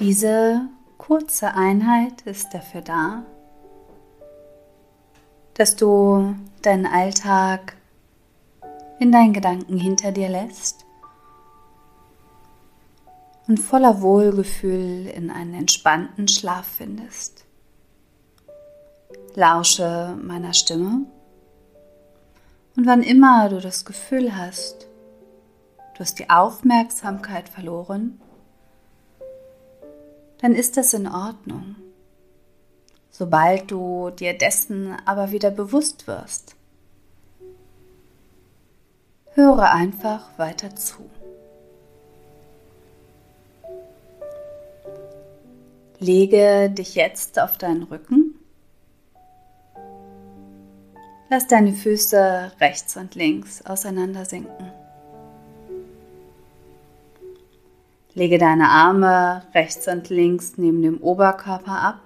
Diese kurze Einheit ist dafür da, dass du deinen Alltag in deinen Gedanken hinter dir lässt und voller Wohlgefühl in einen entspannten Schlaf findest. Lausche meiner Stimme und wann immer du das Gefühl hast, du hast die Aufmerksamkeit verloren, dann ist das in Ordnung. Sobald du dir dessen aber wieder bewusst wirst, höre einfach weiter zu. Lege dich jetzt auf deinen Rücken. Lass deine Füße rechts und links auseinander sinken. Lege deine Arme rechts und links neben dem Oberkörper ab.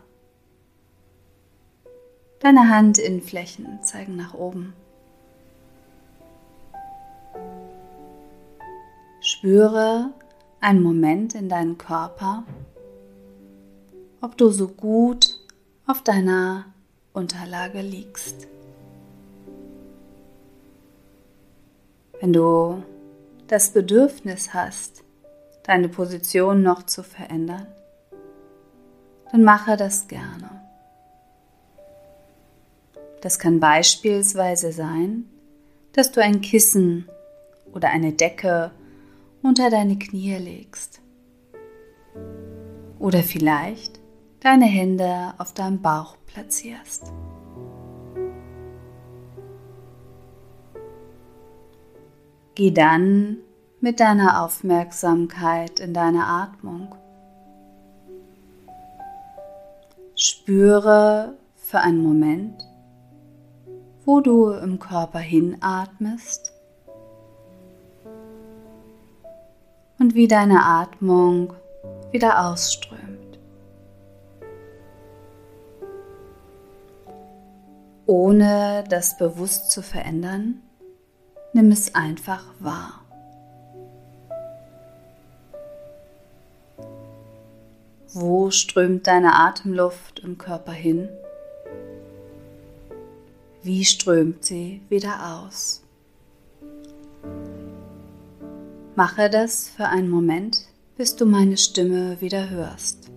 Deine Handinnenflächen zeigen nach oben. Spüre einen Moment in deinen Körper ob du so gut auf deiner Unterlage liegst. Wenn du das Bedürfnis hast, deine Position noch zu verändern, dann mache das gerne. Das kann beispielsweise sein, dass du ein Kissen oder eine Decke unter deine Knie legst. Oder vielleicht deine Hände auf deinem Bauch platzierst. Geh dann mit deiner Aufmerksamkeit in deine Atmung. Spüre für einen Moment, wo du im Körper hinatmest und wie deine Atmung wieder ausströmt. Ohne das bewusst zu verändern, nimm es einfach wahr. Wo strömt deine Atemluft im Körper hin? Wie strömt sie wieder aus? Mache das für einen Moment, bis du meine Stimme wieder hörst.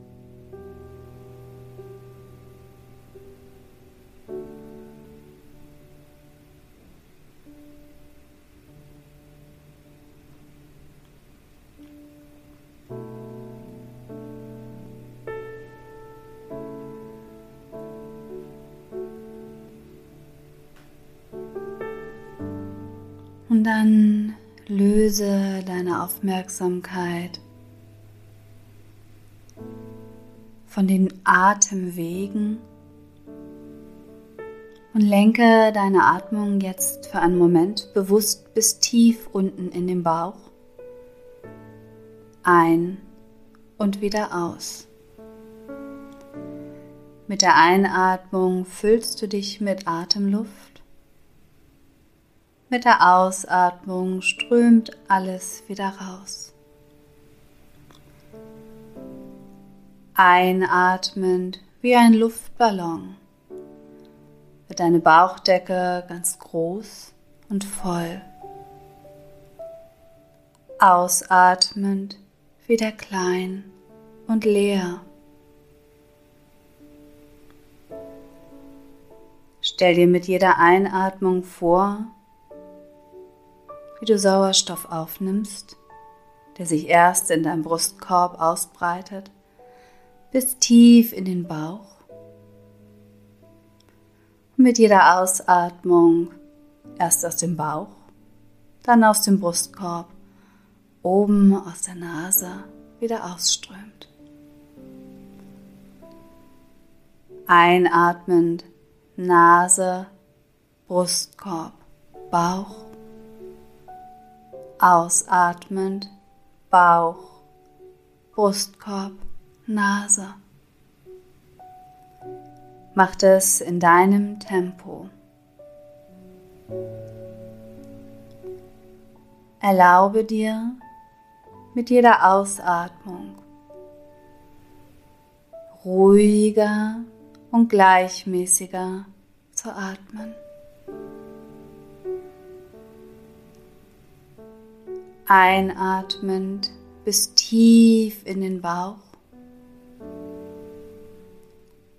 Dann löse deine Aufmerksamkeit von den Atemwegen und lenke deine Atmung jetzt für einen Moment bewusst bis tief unten in den Bauch ein und wieder aus. Mit der Einatmung füllst du dich mit Atemluft mit der Ausatmung strömt alles wieder raus. Einatmend wie ein Luftballon wird deine Bauchdecke ganz groß und voll. Ausatmend wieder klein und leer. Stell dir mit jeder Einatmung vor, wie du Sauerstoff aufnimmst, der sich erst in deinem Brustkorb ausbreitet, bis tief in den Bauch. Und mit jeder Ausatmung erst aus dem Bauch, dann aus dem Brustkorb, oben aus der Nase wieder ausströmt. Einatmend Nase, Brustkorb, Bauch Ausatmend Bauch, Brustkorb, Nase. Mach das in deinem Tempo. Erlaube dir mit jeder Ausatmung ruhiger und gleichmäßiger zu atmen. Einatmend bis tief in den Bauch.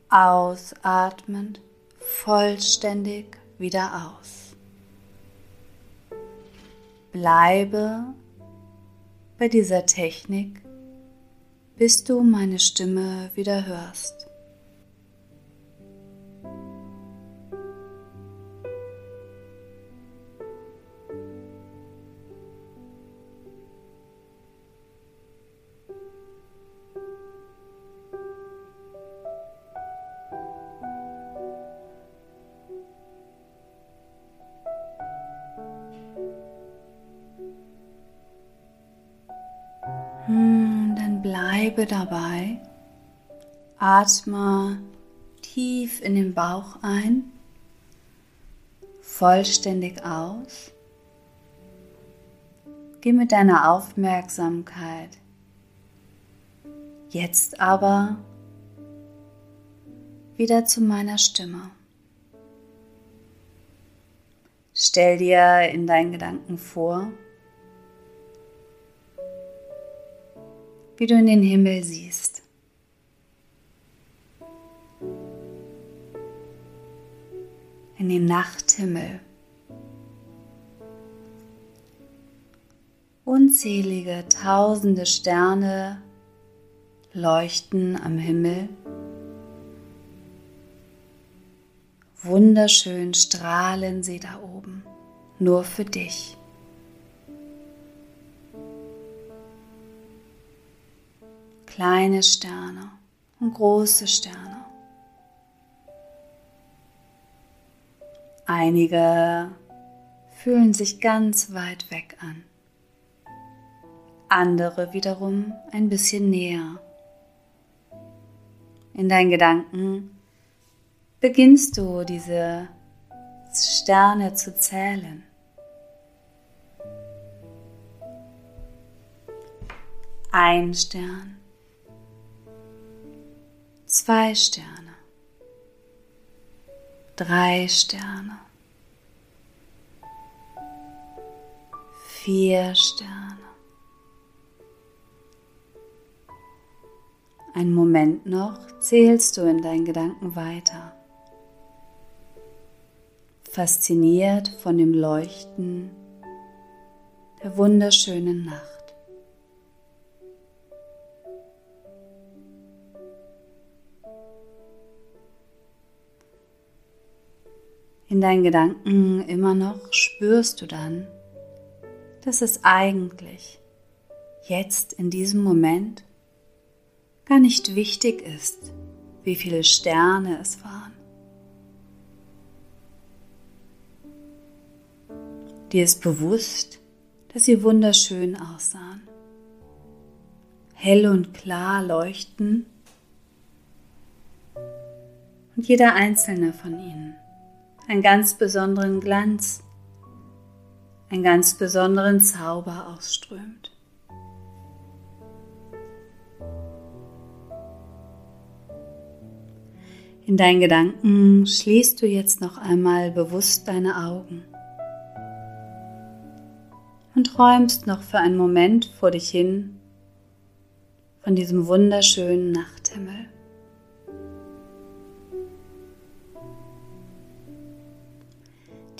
Ausatmend vollständig wieder aus. Bleibe bei dieser Technik, bis du meine Stimme wieder hörst. Bleibe dabei. Atme tief in den Bauch ein, vollständig aus. Geh mit deiner Aufmerksamkeit jetzt aber wieder zu meiner Stimme. Stell dir in deinen Gedanken vor, wie du in den Himmel siehst. In den Nachthimmel. Unzählige tausende Sterne leuchten am Himmel. Wunderschön strahlen sie da oben, nur für dich. Kleine Sterne und große Sterne. Einige fühlen sich ganz weit weg an, andere wiederum ein bisschen näher. In deinen Gedanken beginnst du diese Sterne zu zählen. Ein Stern, zwei Sterne, drei Sterne, vier Sterne. Einen Moment noch zählst du in deinen Gedanken weiter. Fasziniert von dem Leuchten der wunderschönen Nacht. In deinen Gedanken immer noch spürst du dann, dass es eigentlich jetzt in diesem Moment gar nicht wichtig ist, wie viele Sterne es waren. Dir ist bewusst, dass sie wunderschön aussahen, hell und klar leuchten und jeder einzelne von ihnen einen ganz besonderen Glanz, einen ganz besonderen Zauber ausströmt. In deinen Gedanken schließt du jetzt noch einmal bewusst deine Augen und träumst noch für einen Moment vor dich hin von diesem wunderschönen Nachthimmel.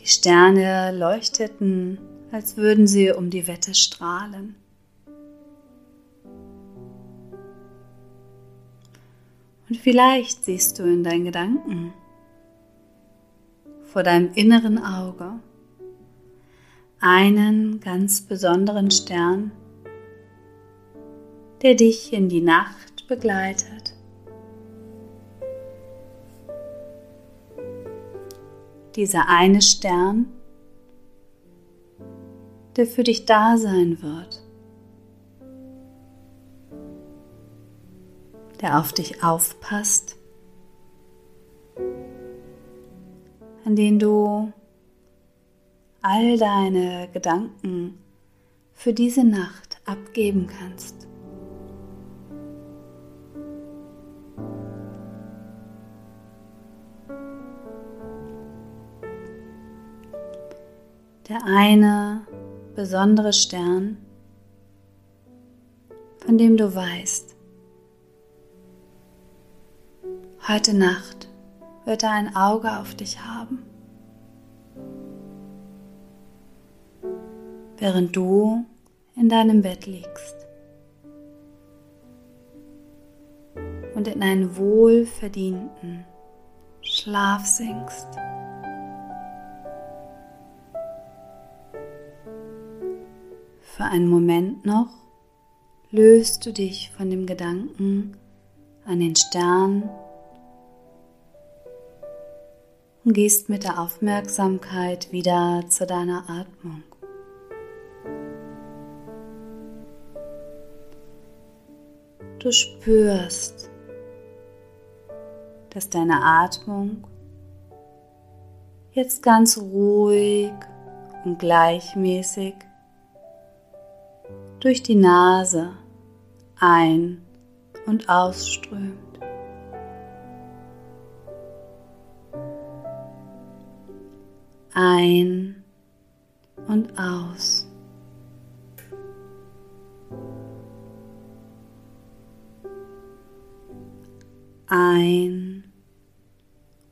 Die Sterne leuchteten, als würden sie um die Wette strahlen. Und vielleicht siehst du in deinen Gedanken vor deinem inneren Auge einen ganz besonderen Stern, der dich in die Nacht begleitet. Dieser eine Stern, der für dich da sein wird, der auf dich aufpasst, an den du all deine Gedanken für diese Nacht abgeben kannst. Der eine besondere Stern, von dem du weißt, heute Nacht wird er ein Auge auf dich haben. Während du in deinem Bett liegst. und in einen wohlverdienten Schlaf sinkst. Für einen Moment noch löst du dich von dem Gedanken an den Stern und gehst mit der Aufmerksamkeit wieder zu deiner Atmung. Du spürst, dass deine Atmung jetzt ganz ruhig und gleichmäßig durch die Nase ein- und ausströmt. Ein und aus. Ein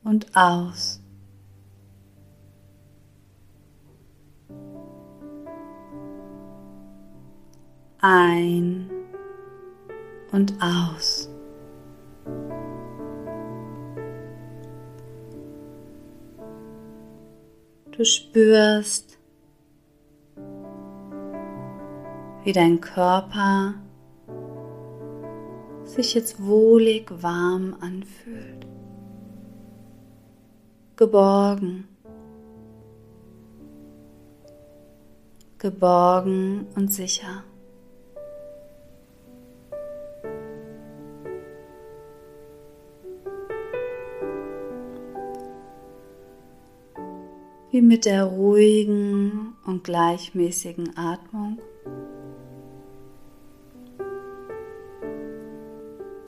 und aus. Ein und aus. Du spürst, wie dein Körper sich jetzt wohlig warm anfühlt geborgen, geborgen und sicher. Wie mit der ruhigen und gleichmäßigen Atmung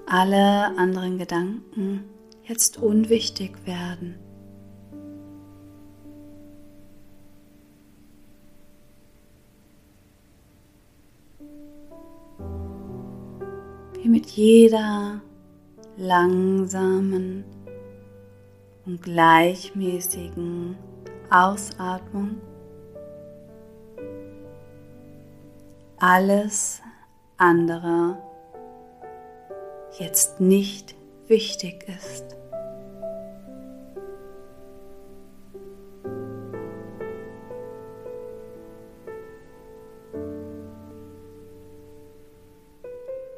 alle anderen Gedanken jetzt unwichtig werden. wie mit jeder langsamen und gleichmäßigen Ausatmung alles andere jetzt nicht wichtig ist.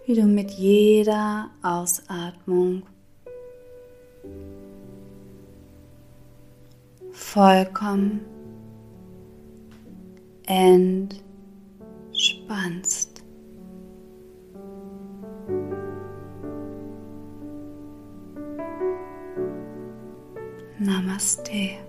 wie du mit jeder Ausatmung vollkommen entspannst. Namaste.